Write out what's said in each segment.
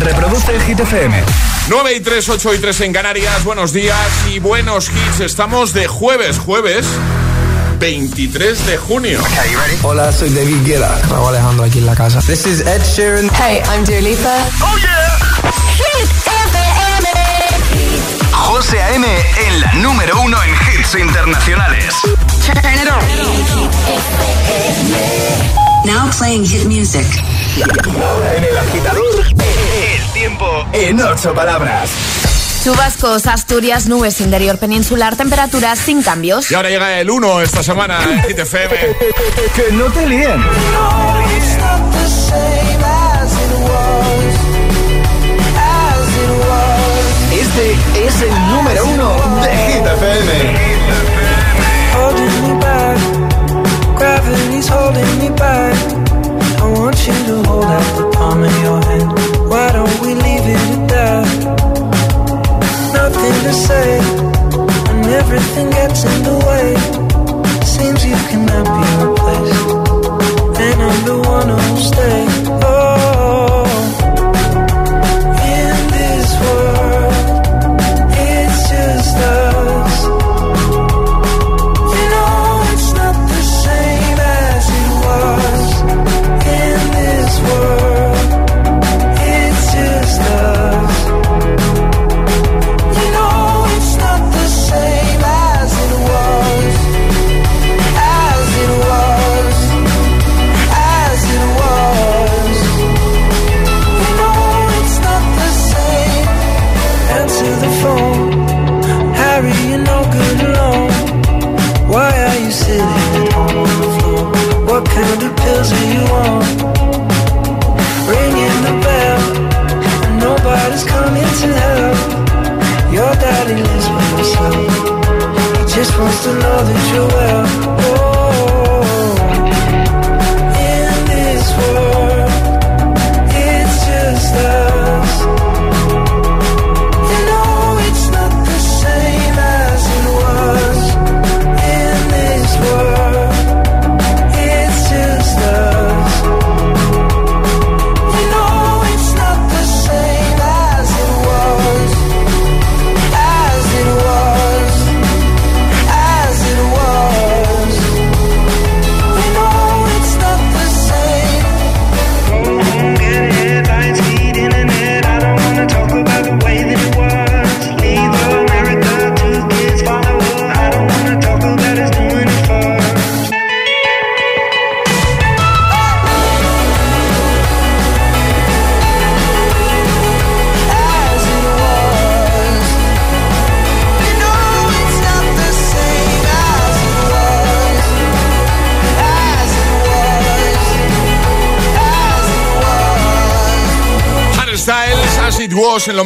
Reproduce el Hit FM. 9 y 3, 8 y 3 en Canarias. Buenos días y buenos hits. Estamos de jueves, jueves 23 de junio. Hola, soy David Guetta. Raúl Alejandro aquí en la casa. This is Ed Sheeran. Hey, I'm Dua Lipa. ¡Oh, yeah! Hit FM. José A.M. en la número uno en hits internacionales. Turn it on. Now playing hit music. En el agitador, el tiempo en ocho palabras. Chubascos, Asturias, nubes, interior peninsular, temperaturas sin cambios. Y ahora llega el 1 esta semana en Hit FM. Que no te líen. Este es el número uno de Hit FM. You to hold out the palm of your hand. Why don't we leave it at that? Nothing to say, and everything gets in the way. Seems you cannot be replaced, and I'm the one who'll stay.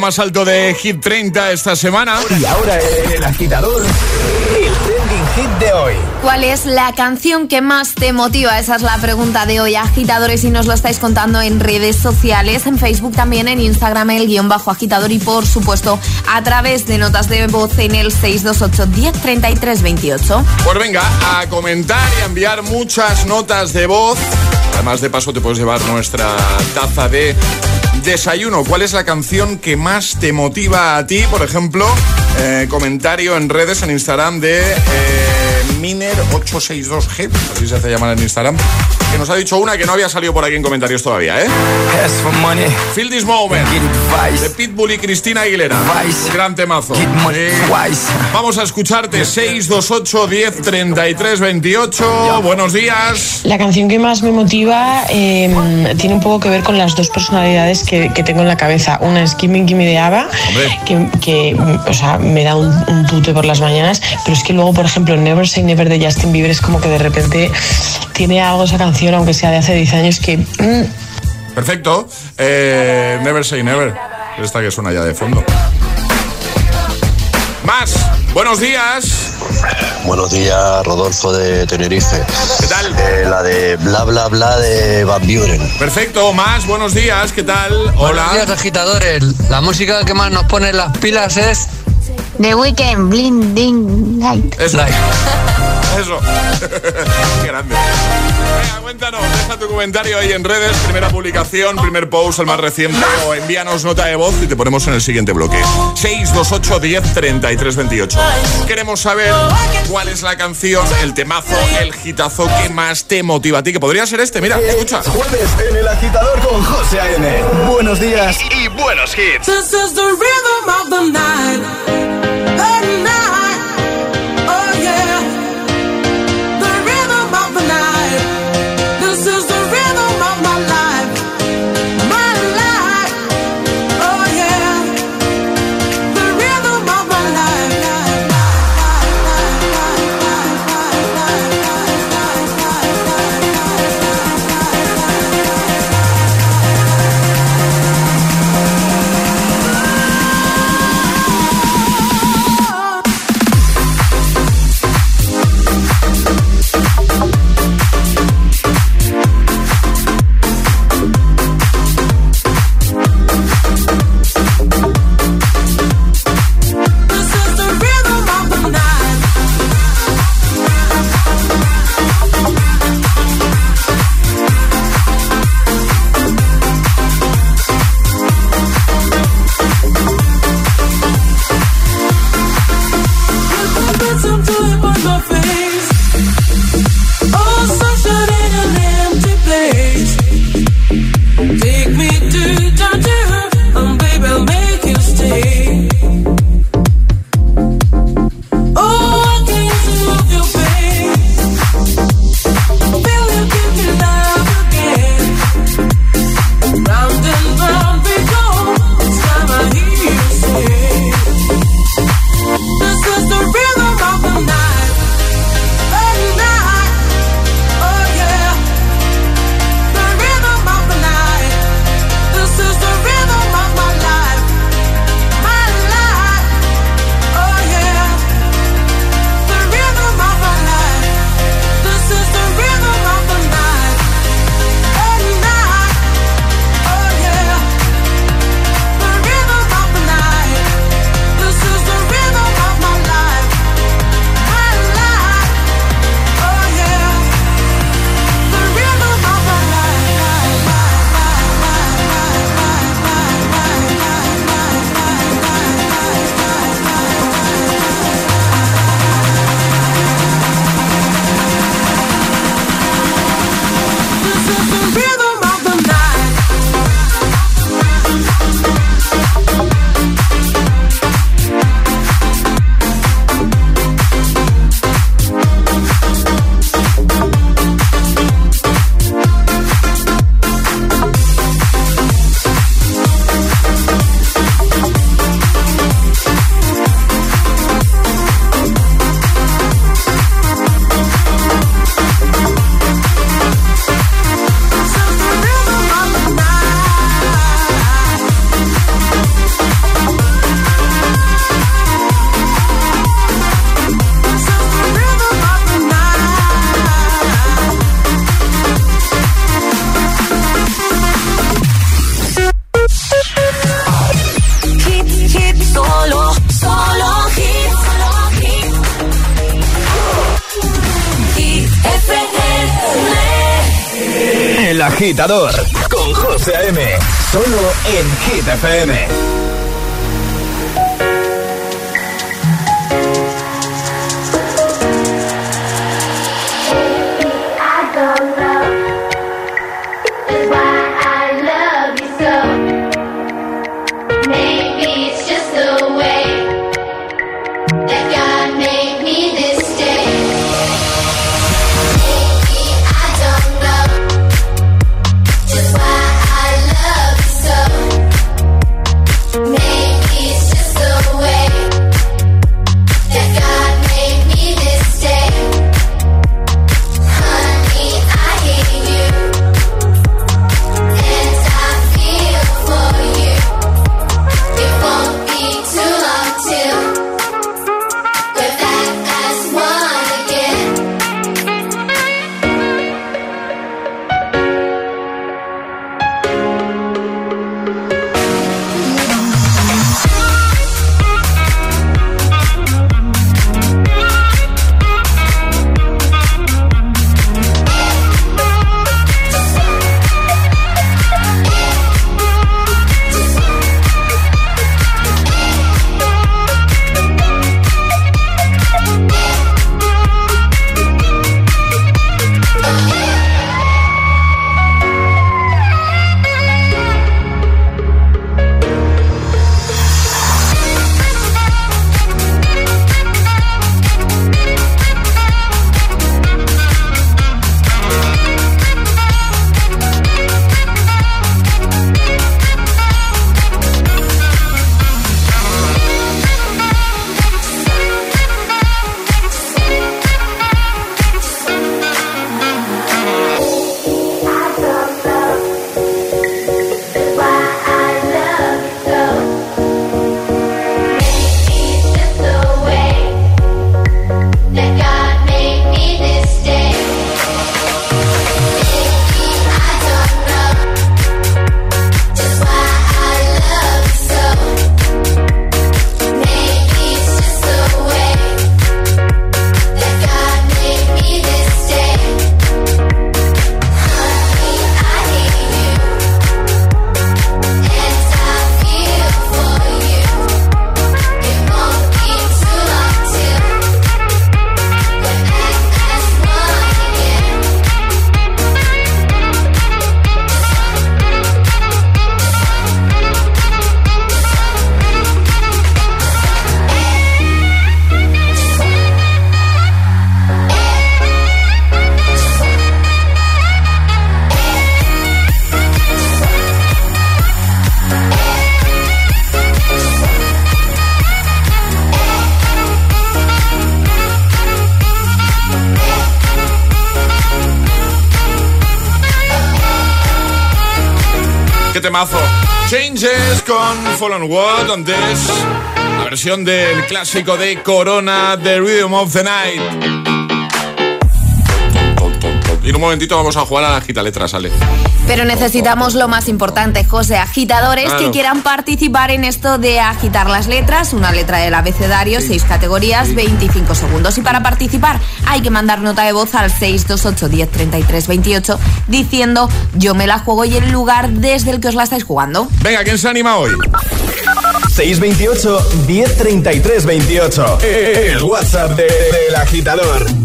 Más alto de Hit 30 esta semana. Y ahora el agitador, el trending hit de hoy. ¿Cuál es la canción que más te motiva? Esa es la pregunta de hoy, agitadores, y nos lo estáis contando en redes sociales, en Facebook también, en Instagram, el guion bajo agitador y por supuesto a través de notas de voz en el 628 1033 28. Pues venga, a comentar y a enviar muchas notas de voz. Además, de paso, te puedes llevar nuestra taza de desayuno. ¿Cuál es la canción que más te motiva a ti? Por ejemplo, eh, comentario en redes, en Instagram de eh, Miner862G, así se hace llamar en Instagram, que nos ha dicho una que no había salido por aquí en comentarios todavía, ¿eh? Ask for money, Feel This Moment, de. Pitbull y Cristina Aguilera. Vice. Gran temazo. Eh. Vamos a escucharte 628 10 33 28. Buenos días. La canción que más me motiva eh, tiene un poco que ver con las dos personalidades que, que tengo en la cabeza. Una es Gimme Gimme de Ava, que, que, o sea, me da un, un tute por las mañanas, pero es que luego, por ejemplo, Never Say Never de Justin Bieber es como que de repente tiene algo esa canción, aunque sea de hace 10 años, que... mm, Perfecto. Eh, never say never. Esta que suena ya de fondo. Más. Buenos días. Buenos días, Rodolfo de Tenerife. ¿Qué tal? Eh, la de bla bla bla de Van Buren. Perfecto. Más. Buenos días. ¿Qué tal? Buenos días, Hola. agitadores. La música que más nos pone las pilas es The Weekend, Blinding Light. Eso. Light. Eso. Qué grande. Venga, cuéntanos, deja tu comentario ahí en redes, primera publicación, primer post, el más reciente, o envíanos nota de voz y te ponemos en el siguiente bloque. 628 10 33 28. Queremos saber cuál es la canción, el temazo, el hitazo que más te motiva a ti, que podría ser este, mira, escucha. Jueves en el agitador con José A.M. Buenos días y buenos hits. This is the night. agitador con José M. Solo en Hit FM. Fallen World, antes la versión del clásico de Corona, The Rhythm of the Night. Y en un momentito vamos a jugar a la gita letra, sale. Pero necesitamos lo más importante, José, agitadores Claro. que quieran participar en esto de agitar las letras, una letra del abecedario, seis categorías, 25 segundos. Y para participar hay que mandar nota de voz al 628 10 33 28 diciendo yo me la juego y el lugar desde el que os la estáis jugando. Venga, ¿quién se anima hoy? 628 1033 28. El WhatsApp de- del agitador.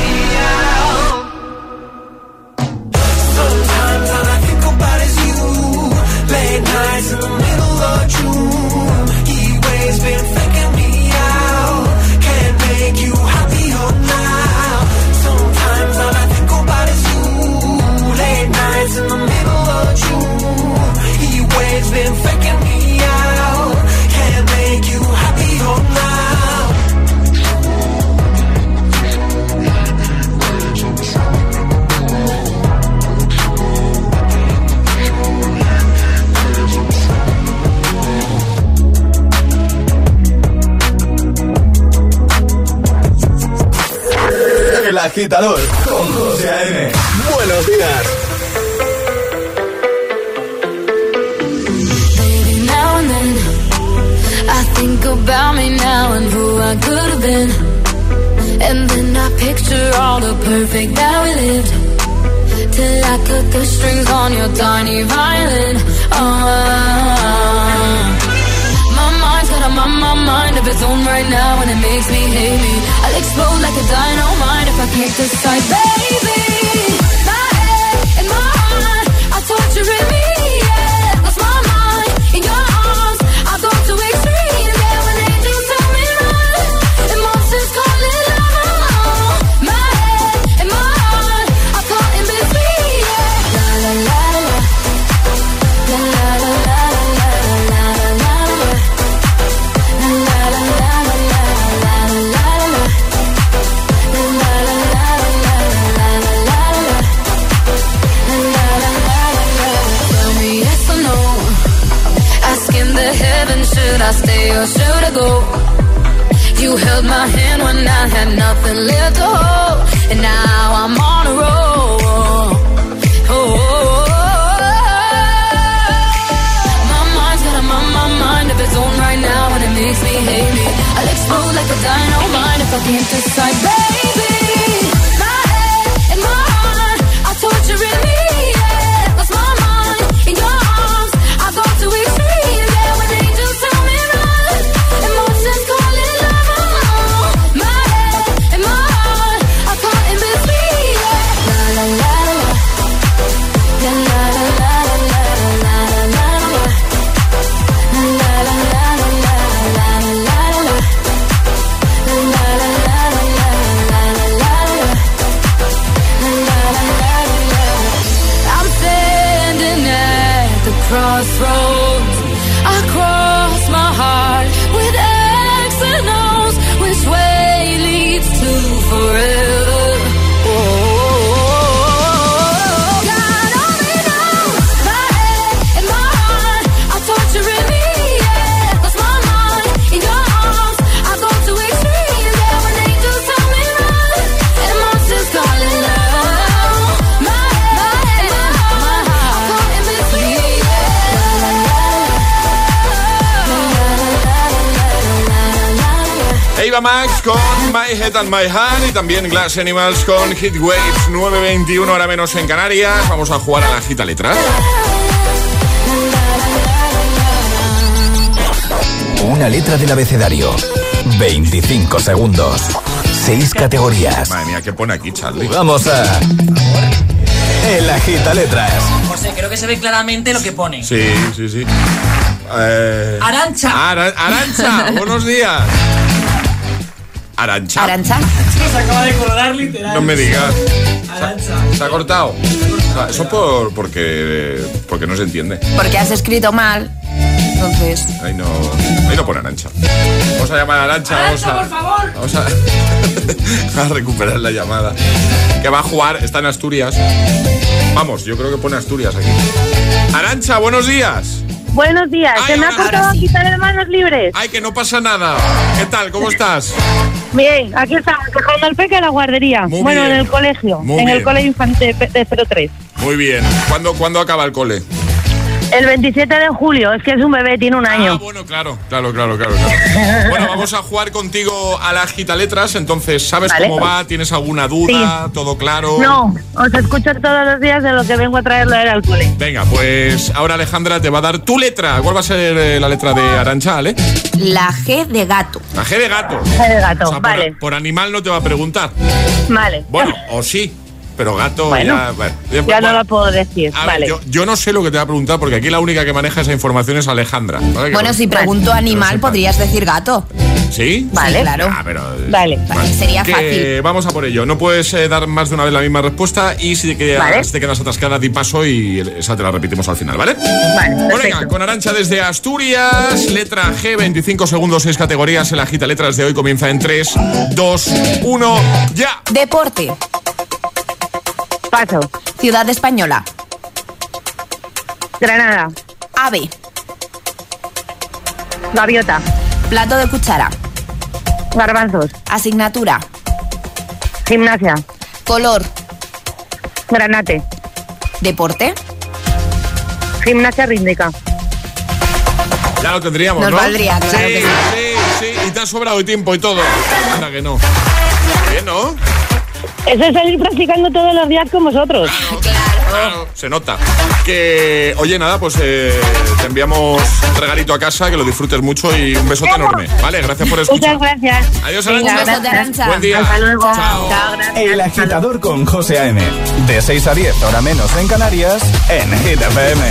agitador con José A.M. Buenos días. Baby, now and then I think about me now and who I could have been. And then I picture all the perfect that we lived. Till I cut the strings on your tiny violin. Oh, a my, my mind of its own right now, and it makes me hate me. I'll explode like a dynamite if I can't decide, baby. My head and my heart are torturing me. Max con My Head and My Hand y también Glass Animals con Hit Waves 921 hora menos en Canarias. Vamos a jugar a la gita letras. Una letra del abecedario. 25 segundos. 6 categorías. Madre mía, ¿qué pone aquí, Charlie? Vamos a. El agita letras. José, creo que se ve claramente lo que pone. Sí, sí, sí. Eh, Arancha. Ara- Arancha, buenos días. Arancha. Arancha. Se acaba de colgar literal. No me digas. Arancha. ¿Se ha cortado? O sea, eso por, porque, porque no se entiende. Porque has escrito mal. Entonces. Ahí no, ahí no pone Arancha. Vamos a llamar a Arancha. Vamos Arancha, a, por favor. Vamos a, a recuperar la llamada. Que va a jugar, está en Asturias. Vamos, yo creo que pone Asturias aquí. Arancha, buenos días. Buenos días, Ay, se me ha cortado sí. quitar de manos libres. Ay, que no pasa nada. ¿Qué tal? ¿Cómo estás? Bien, aquí estamos, dejando al peque en la guardería. Muy bueno, bien. en el colegio, Muy en bien. el colegio infantil de 03. Muy bien. ¿Cuándo, ¿cuándo acaba el cole? El 27 de julio, es que es un bebé, tiene un Ah, año. bueno, claro, claro, claro, claro. claro. Bueno, vamos a jugar contigo a la gita letras. Entonces, ¿sabes Vale. cómo va? ¿Tienes alguna duda? ¿Todo claro? No, os escucho todos los días de lo que vengo a traerlo al cole. Venga, pues ahora Alejandra te va a dar tu letra. ¿Cuál va a ser eh, la letra de Arancha, Ale? La G de gato. La G de gato. El gato, O sea, por- vale, por, animal no te va a preguntar. vale. Bueno, o sí, pero gato Bueno, ya. bueno. ya Bueno, no lo puedo decir, a ver, vale. yo, yo no sé lo que te va a preguntar porque aquí la única que maneja esa información es Alejandra. Bueno, si pregunto animal, podrías decir gato. ¿Sí? Vale. Sí, claro. Ah, pero, Vale. Vale, sería Que fácil. Vamos a por ello. No puedes eh, dar más de una vez la misma respuesta y si te quedas, Vale. si te quedas atascada, di paso y esa te la repetimos al final, ¿vale? Vale, Bueno, venga, con Arancha desde Asturias, letra G, 25 segundos, 6 categorías. El agita letras de hoy comienza en 3, 2, 1, ya. Deporte. Paso, Ciudad española. Granada, Ave. gaviota, Plato de cuchara. garbanzos, Asignatura. gimnasia, Color. granate, Deporte. gimnasia rítmica. Ya lo tendríamos, Nos ¿no? valdría, claro sí, que sí. sí, sí. Y te ha sobrado el tiempo y todo. Anda que no. Bien, ¿no? Eso es salir practicando todos los días con vosotros. Claro, se nota. Que, oye, nada, pues eh, te enviamos un regalito a casa, que lo disfrutes mucho y un besote enorme. Vale, gracias por Muchas escuchar. gracias. Adiós, Arancha. Buen día. Hasta luego. Chao. Chao, gracias. El agitador con José A.M. De 6 a 10, hora menos en Canarias, en Hit FM.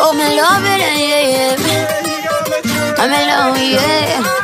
Oh, me love it, yeah, yeah. I'm in love, yeah.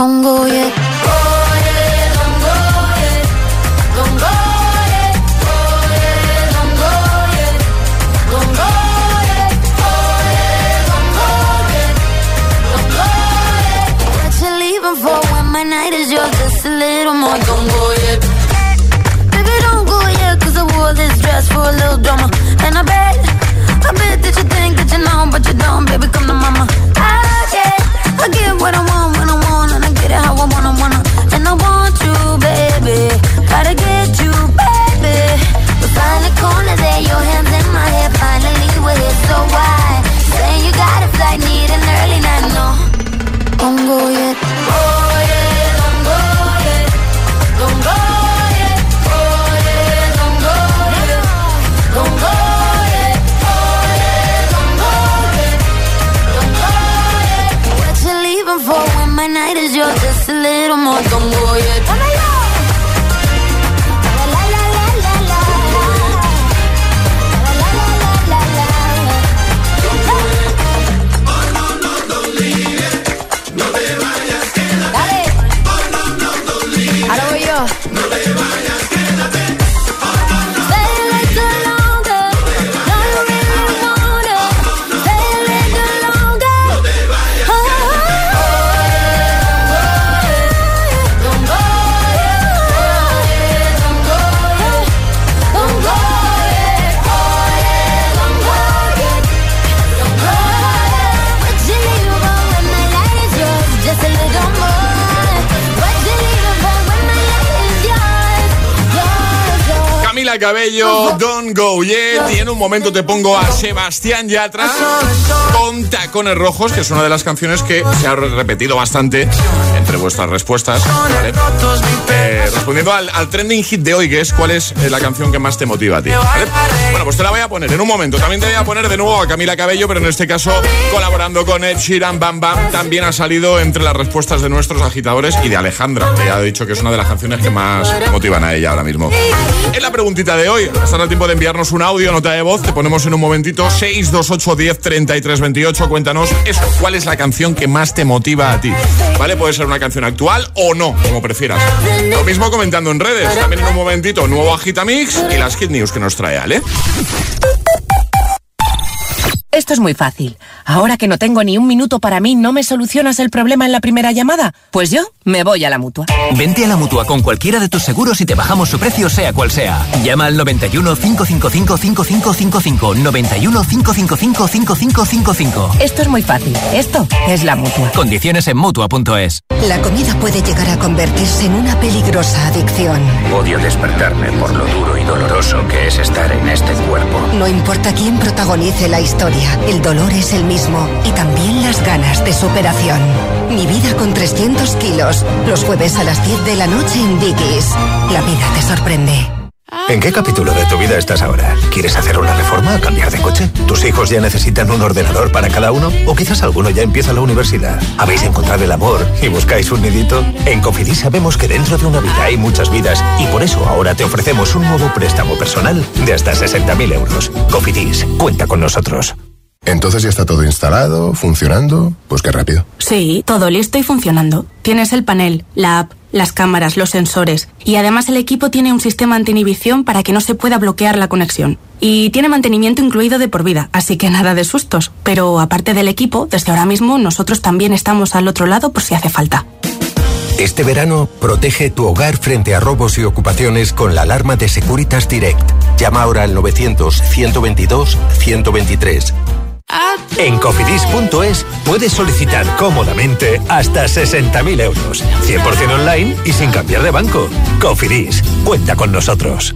Don't go yet. Camila Cabello, Don't Go Yet. Y en un momento te pongo a Sebastián Yatra con Tacones Rojos, que es una de las canciones que se ha repetido bastante entre vuestras respuestas. ¿vale? Eh, respondiendo al, al trending hit de hoy, que es cuál es eh, la canción que más te motiva a ti. ¿vale? Bueno, pues te la voy a poner en un momento. También te voy a poner de nuevo a Camila Cabello, pero en este caso colaborando con Ed Sheeran Bam Bam. También ha salido entre las respuestas de nuestros agitadores y de Alejandra, que ya ha dicho que es una de las canciones que más motivan a ella ahora mismo. En la de hoy, hasta el tiempo de enviarnos un audio, nota de voz, te ponemos en un momentito 628 10 33 28. Cuéntanos eso, ¿cuál es la canción que más te motiva a ti? ¿Vale? Puede ser una canción actual o no, como prefieras. Lo mismo comentando en redes. También en un momentito, nuevo Agitamix y las Hit News que nos trae Ale. Esto es muy fácil. Ahora que no tengo ni un minuto para mí, ¿no me solucionas el problema en la primera llamada? Pues yo me voy a la mutua. Vente a la mutua con cualquiera de tus seguros y te bajamos su precio, sea cual sea. Llama al 91 555 5555. 91 555 5555. Esto es muy fácil. Esto es la mutua. Condiciones en mutua.es. La comida puede llegar a convertirse en una peligrosa adicción. Odio despertarme por lo duro y doloroso que es estar en este cuerpo. No importa quién protagonice la historia, el dolor es el mismo y también las ganas de superación. Mi vida con 300 kilos, los jueves a las 10 de la noche en Dickies. La vida te sorprende. ¿En qué capítulo de tu vida estás ahora? ¿Quieres hacer una reforma o cambiar de coche? ¿Tus hijos ya necesitan un ordenador para cada uno? ¿O quizás alguno ya empieza la universidad? ¿Habéis encontrado el amor y buscáis un nidito? En Cofidis sabemos que dentro de una vida hay muchas vidas y por eso ahora te ofrecemos un nuevo préstamo personal de hasta 60.000 euros. Cofidis, cuenta con nosotros. Entonces ya está todo instalado, funcionando. Pues qué rápido. Sí, todo listo y funcionando. Tienes el panel, la app, las cámaras, los sensores y además el equipo tiene un sistema anti-inhibición para que no se pueda bloquear la conexión. Y tiene mantenimiento incluido de por vida, así que nada de sustos. Pero aparte del equipo, desde ahora mismo nosotros también estamos al otro lado por si hace falta. Este verano, protege tu hogar frente a robos y ocupaciones con la alarma de Securitas Direct. Llama ahora al 900-122-123. En cofidis.es puedes solicitar cómodamente hasta 60.000 euros. 100% online y sin cambiar de banco. Cofidis, cuenta con nosotros.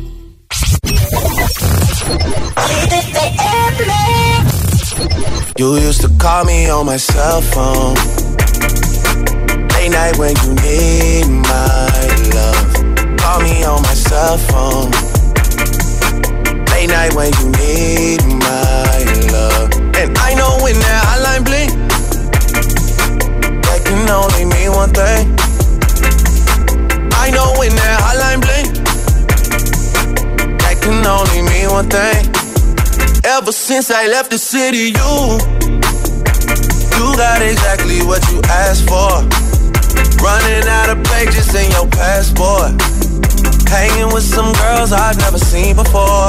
You used to call me on my cell phone. Late night when you need my love. Call me on my cell phone. Late night when you need my. And I know when that hotline bling, that can only mean one thing. I know when that hotline bling, that can only mean one thing. Ever since I left the city, you, you got exactly what you asked for. Running out of pages in your passport. Hanging with some girls I've never seen before.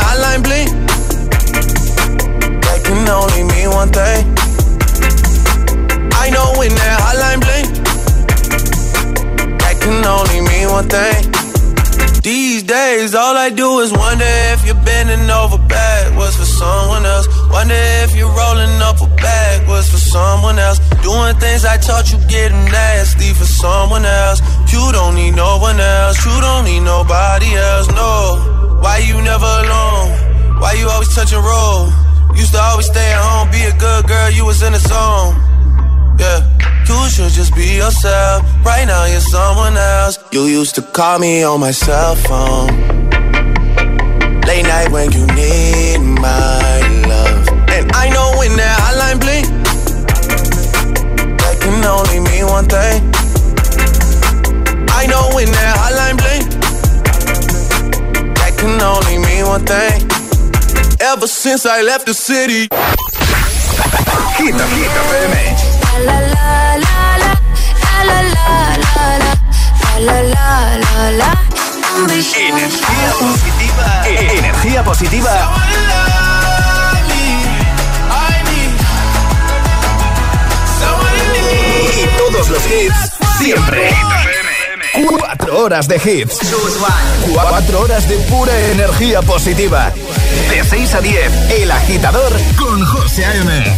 you're bending over backwards for someone else. Wonder if you're rolling up a backwards for someone else. Doing things I taught you getting nasty for someone else. You don't need no one else. You don't need nobody else. No. Why you never alone? Why you always touch roll? Used to always stay at home, be a good girl. You was in the zone. Yeah. You should just be yourself. Right now you're someone else. You used to call me on my cell phone. Late night when you need my love. And I know when that hotline bling, that can only mean one thing. I know when that hotline bling, that can only mean one thing. Ever since I left the city. Hit, hit FM. La la la la, la la la la la, la la la la. Energía positiva. E- Energía positiva. Y todos los hits siempre. Cuatro horas de hits. Cuatro horas de pura energía positiva. De 6 a 10, El Agitador con José A.M.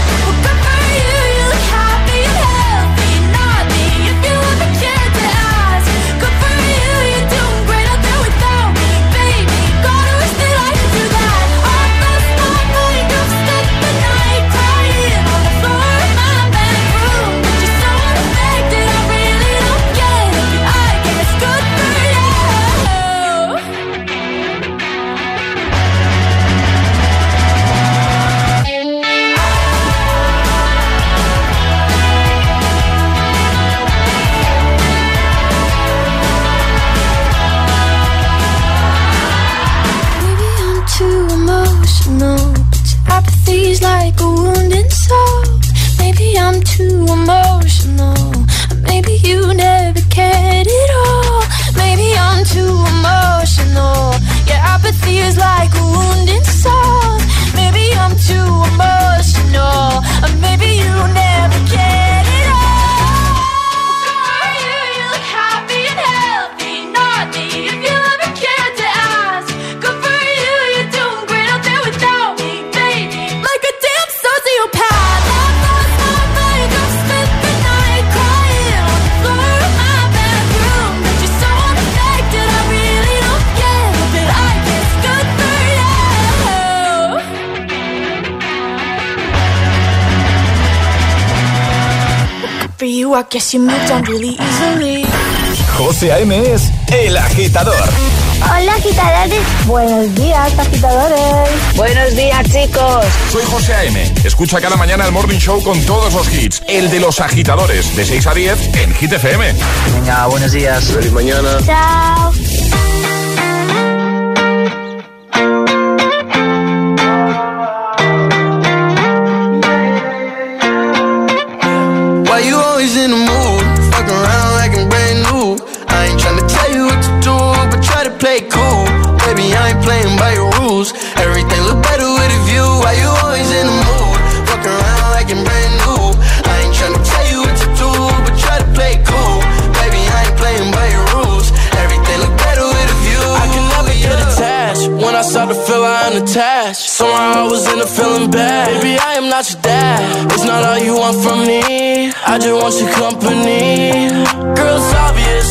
You, I guess you moved on really easily. José A.M. es El Agitador. Hola, agitadores. Buenos días, agitadores. Buenos días, chicos. Soy José A.M. Escucha cada mañana el Morning Show con todos los hits. El de los agitadores, de 6 a 10 en Hit FM. Venga, buenos días. Feliz mañana. Chao. Attached. Somehow I was in a feeling bad. Baby, I am not your dad. It's not all you want from me. I just want your company. Girl, it's obvious,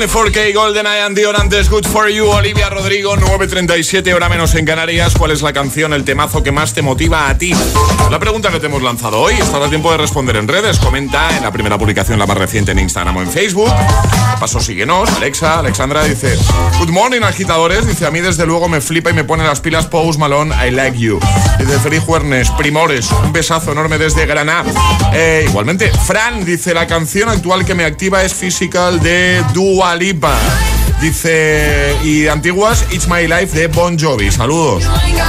24K Golden Eye and Dior antes Good For You, Olivia Rodrigo, 9.37 hora menos en Canarias. ¿Cuál es la canción, el temazo que más te motiva a ti? La pregunta que te hemos lanzado hoy. Estás a tiempo de responder en redes. Comenta en la primera publicación, la más reciente en Instagram o en Facebook. Paso, síguenos. Alexa, Alexandra dice: Good morning, agitadores. Dice: A mí, desde luego, me flipa y me pone las pilas Post Malone, I like you. Dice: Feliz Juernes, Primores. Un besazo enorme desde Granada. Eh, igualmente, Fran dice: La canción actual que me activa es Physical de Dua Lipa. Dice, y antiguas, It's My Life de Bon Jovi. Saludos.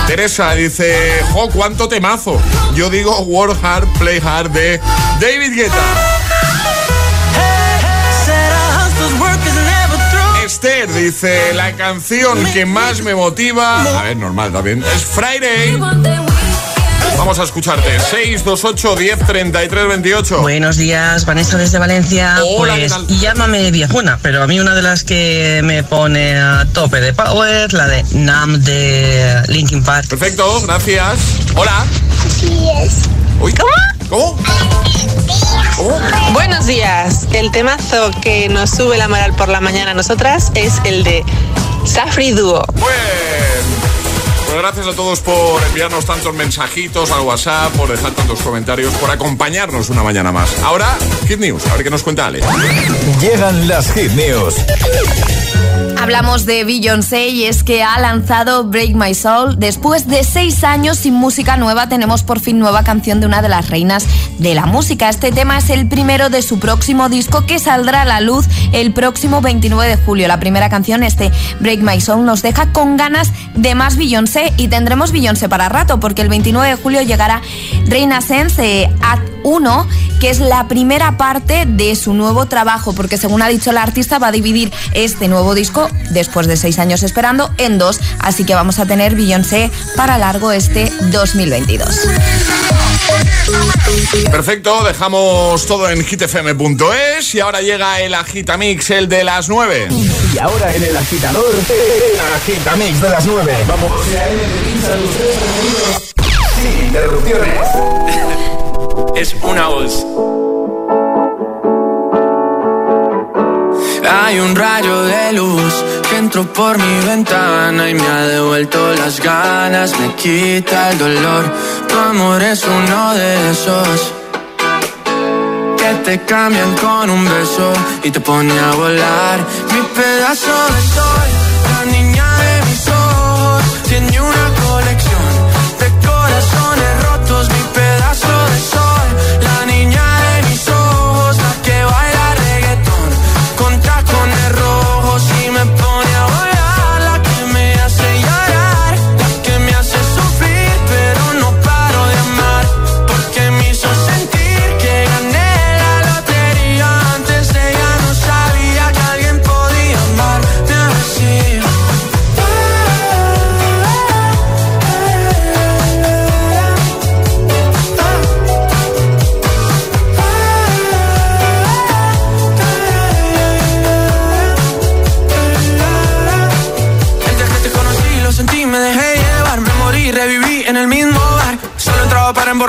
Teresa dice, jo, cuánto temazo. Yo digo Work Hard, Play Hard de David Guetta. Esther dice, la canción que más me motiva... A ver, normal también. Es Friday. Vamos a escucharte. 628 10 33 28. Buenos días, Vanessa desde Valencia. Hola, pues ¿qué tal? llámame viejuna, pero a mí una de las que me pone a tope de power, la de Nam de Linkin Park. Perfecto, gracias. Hola. Uy, ¿Cómo? Buenos días. El temazo que nos sube la moral por la mañana a nosotras es el de Safri Duo. Pues gracias a todos por enviarnos tantos mensajitos al WhatsApp, por dejar tantos comentarios, por acompañarnos una mañana más. Ahora, Hit News, a ver qué nos cuenta Ale. Llegan las Hit News. Hablamos de Beyoncé y es que ha lanzado Break My Soul. Después de seis años sin música nueva, tenemos por fin nueva canción de una de las reinas de la música. Este tema es el primero de su próximo disco que saldrá a la luz el próximo 29 de julio. La primera canción, este Break My Soul, nos deja con ganas de más Beyoncé y tendremos Beyoncé para rato porque el 29 de julio llegará Reina Sense Act 1, que es la primera parte de su nuevo trabajo, porque según ha dicho la artista va a dividir este nuevo disco después de seis años esperando en dos, así que vamos a tener Beyoncé para largo este 2022. Perfecto, dejamos todo en hitfm.es y ahora llega el Agitamix, el de las 9. Y ahora en el agitador, el agitamix de las 9. Vamos. Sin interrupciones. es una voz. Hay un rayo de luz que entró por mi ventana y me ha devuelto las ganas, me quita el dolor. Tu amor es uno de esos que te cambian con un beso y te pone a volar. Mi pedazo de sol, la niña de mis ojos, tiene una colección de corazones rotos.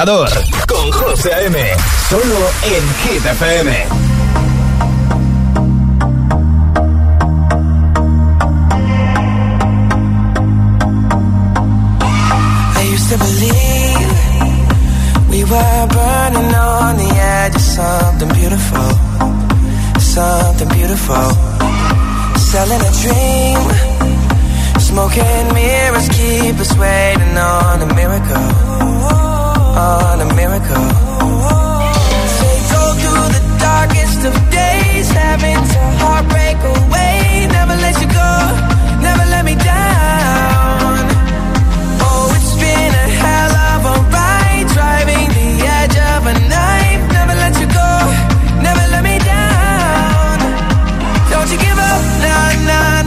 agitador con José. Solo en Hit FM. I used to believe we were burning on the edge of something beautiful, something beautiful. Selling a dream, smoking mirrors keep us waiting on a miracle, on a miracle. They go through the darkest of days, having to heartbreak away. Never let you go, never let me down. Oh, it's been a hell of a ride, driving the edge of a knife. Never let you go, never let me down. Don't you give up, nah, nah,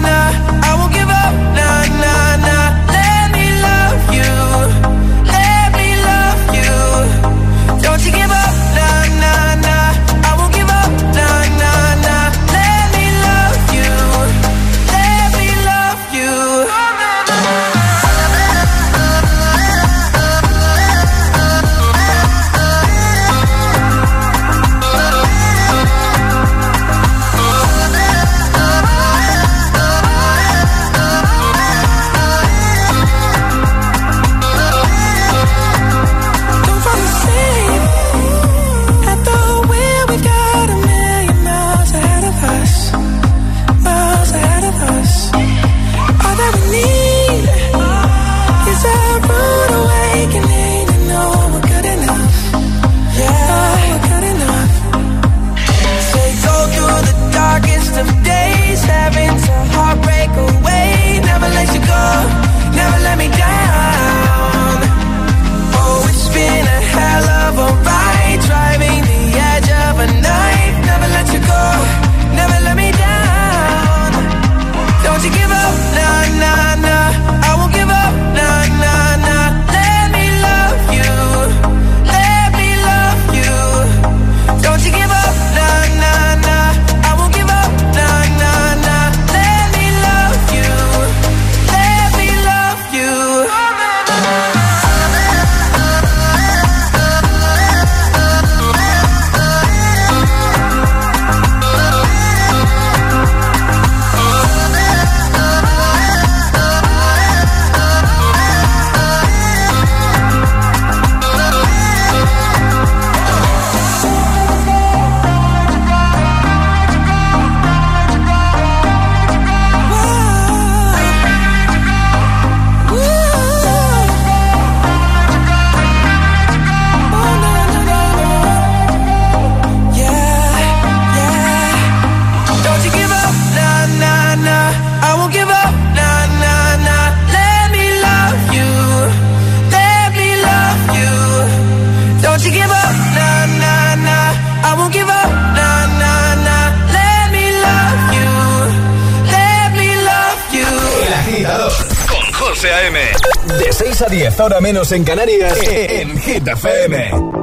6 a 10, ahora menos en Canarias, en Hit FM.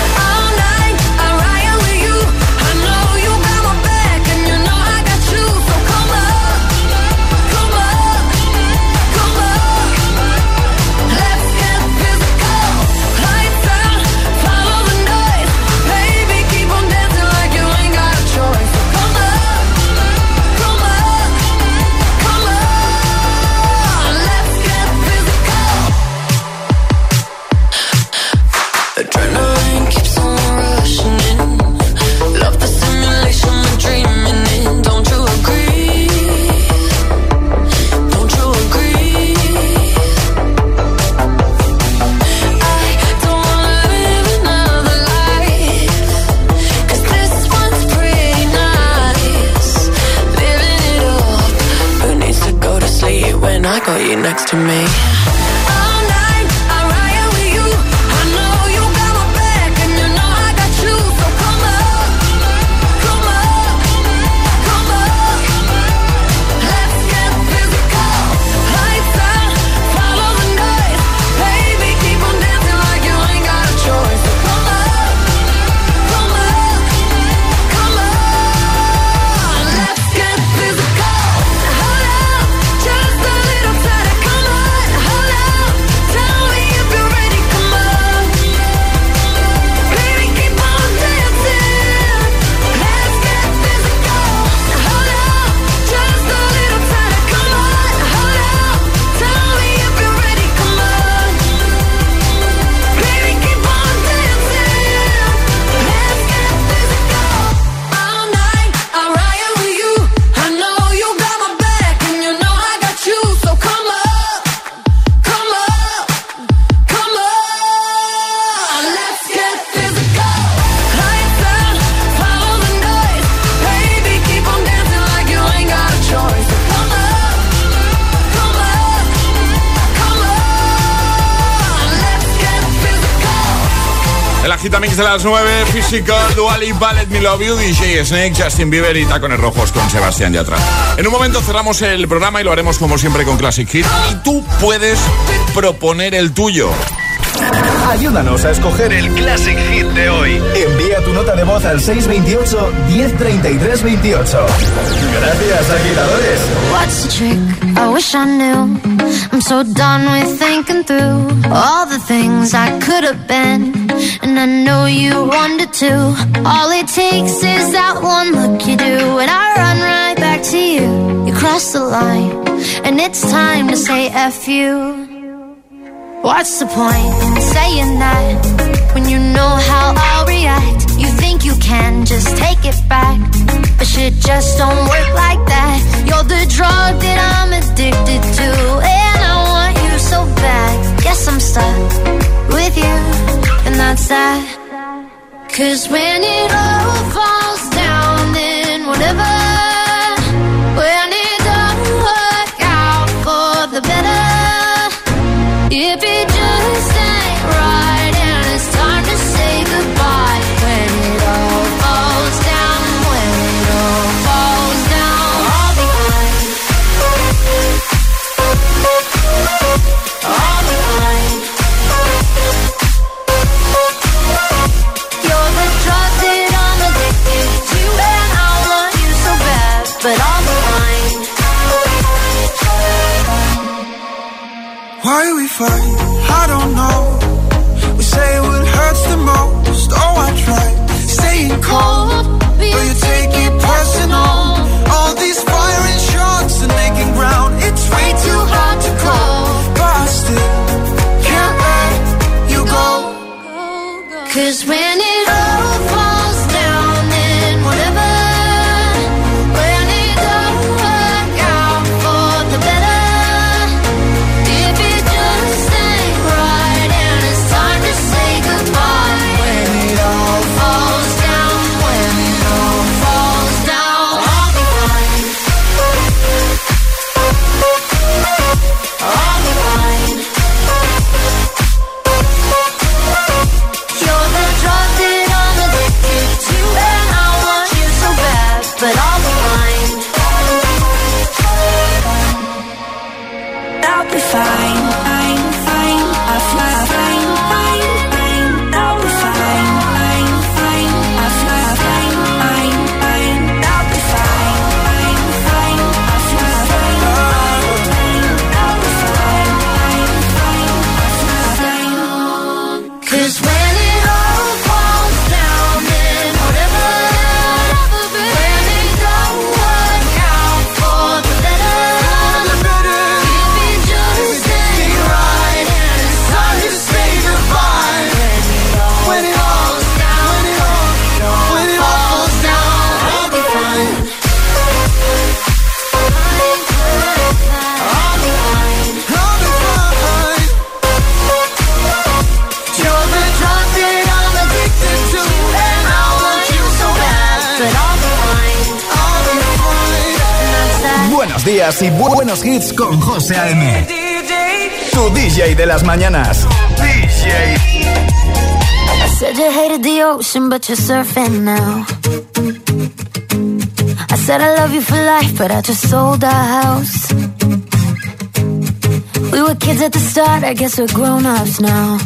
De las 9, Physical, Dual y Ballet Me Love You, DJ Snake, Justin Bieber y Tacones Rojos con Sebastián Yatra. En un momento cerramos el programa y lo haremos como siempre con Classic Hit. Y tú puedes proponer el tuyo. Ayúdanos a escoger el Classic Hit de hoy. Envía tu nota de voz al 628 1033 28. Gracias, agitadores. What's the trick? I wish I knew. I'm so done with thinking through all the things I could have been. And I know you wanted to. All it takes is that one look you do. And I run right back to you. You cross the line. And it's time to say F you. What's the point in saying that when you know how I'll react? You think you can just take it back, but shit just don't work like that. You're the drug that I'm addicted to, and I want you so bad. Guess I'm stuck with you, and that's that. Cause when it all falls down, then whatever. días y buenos hits con José A.M. Tu DJ de las mañanas. DJ. I said you hated the ocean, but you're surfing now. I said I love you for life, but I just sold our house. We were kids at the start, I guess we're grown ups now.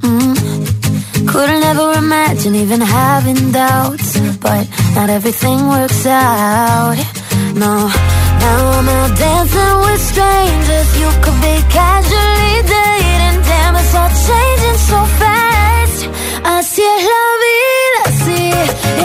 Mm. Couldn't ever imagine even having doubts, but not everything works out. No. Now I'm out dancing with strangers. You could be casually dating. Damn, it's all changing so fast. Así es la vida, así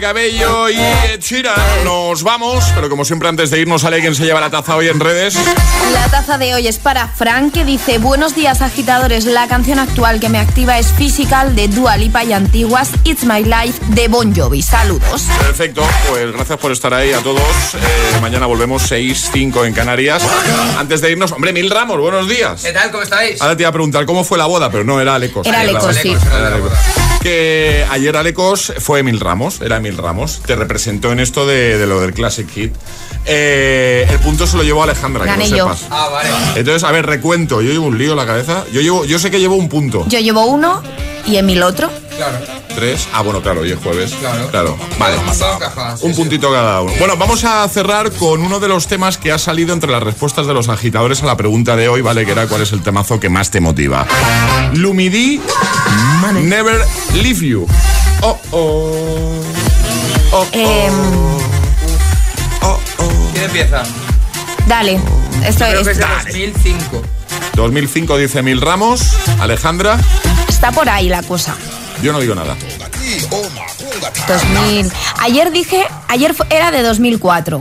Cabello y Sheeran. Nos vamos, pero como siempre antes de irnos, Ale, ¿quién se lleva la taza hoy en redes? La taza de hoy es para Frank, que dice, buenos días agitadores, la canción actual que me activa es Physical de Dua Lipa y Antiguas, It's My Life de Bon Jovi. Saludos. Perfecto, pues gracias por estar ahí a todos. Eh, mañana volvemos 6, 5 en Canarias. Antes de irnos, hombre, Mil Ramos, buenos días. ¿Qué tal? ¿Cómo estáis? Ahora te iba a preguntar cómo fue la boda, pero no, era Alecos. Era Alecos, sí. Alecos. Que ayer Alecos fue Emil Ramos, era Emil Ramos. Te representó en esto de, de lo del Classic Hit. Eh, el punto se lo llevó Alejandra, Gané que lo yo. sepas. Ah, vale. Entonces, a ver, recuento, yo llevo un lío en la cabeza. Yo llevo, yo sé que llevo un punto. Yo llevo uno y Emil otro. Claro. Tres. Ah, bueno, claro, hoy es jueves. Claro. Vale. Todo encaja, sí, Un sí. puntito cada uno. Bueno, vamos a cerrar con uno de los temas que ha salido entre las respuestas de los agitadores a la pregunta de hoy, ¿vale? Que era cuál es el temazo que más te motiva. Lumidi, Never Leave You. Oh, oh. Oh, Em, ¿Quién empieza? dale, esto Creo que es, de 2005. 2005 dice Mil Ramos. Alejandra, está por ahí la cosa. yo no digo nada. 2000. Ayer dije, ayer era de 2004.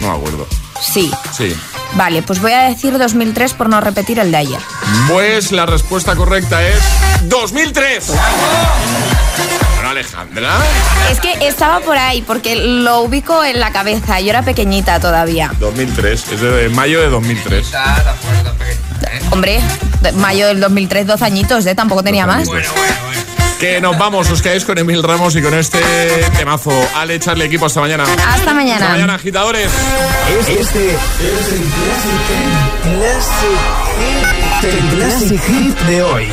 No me acuerdo. Sí. Sí. Vale, pues voy a decir 2003 por no repetir el de ayer. Pues la respuesta correcta es 2003. Bueno, Alejandra. Es que estaba por ahí porque lo ubico en la cabeza. Yo era pequeñita todavía. 2003, es de mayo de 2003. Hombre, de mayo del 2003, 12 añitos, ¿eh? Tampoco tenía más. Que nos vamos, os quedáis con Emil Ramos y con este temazo. Ale, echarle equipo hasta mañana. Hasta mañana. Hasta mañana, agitadores. Este es el Classic, el Classic Hit de hoy.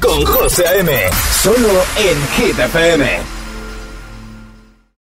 Con José A.M. Solo en Hit.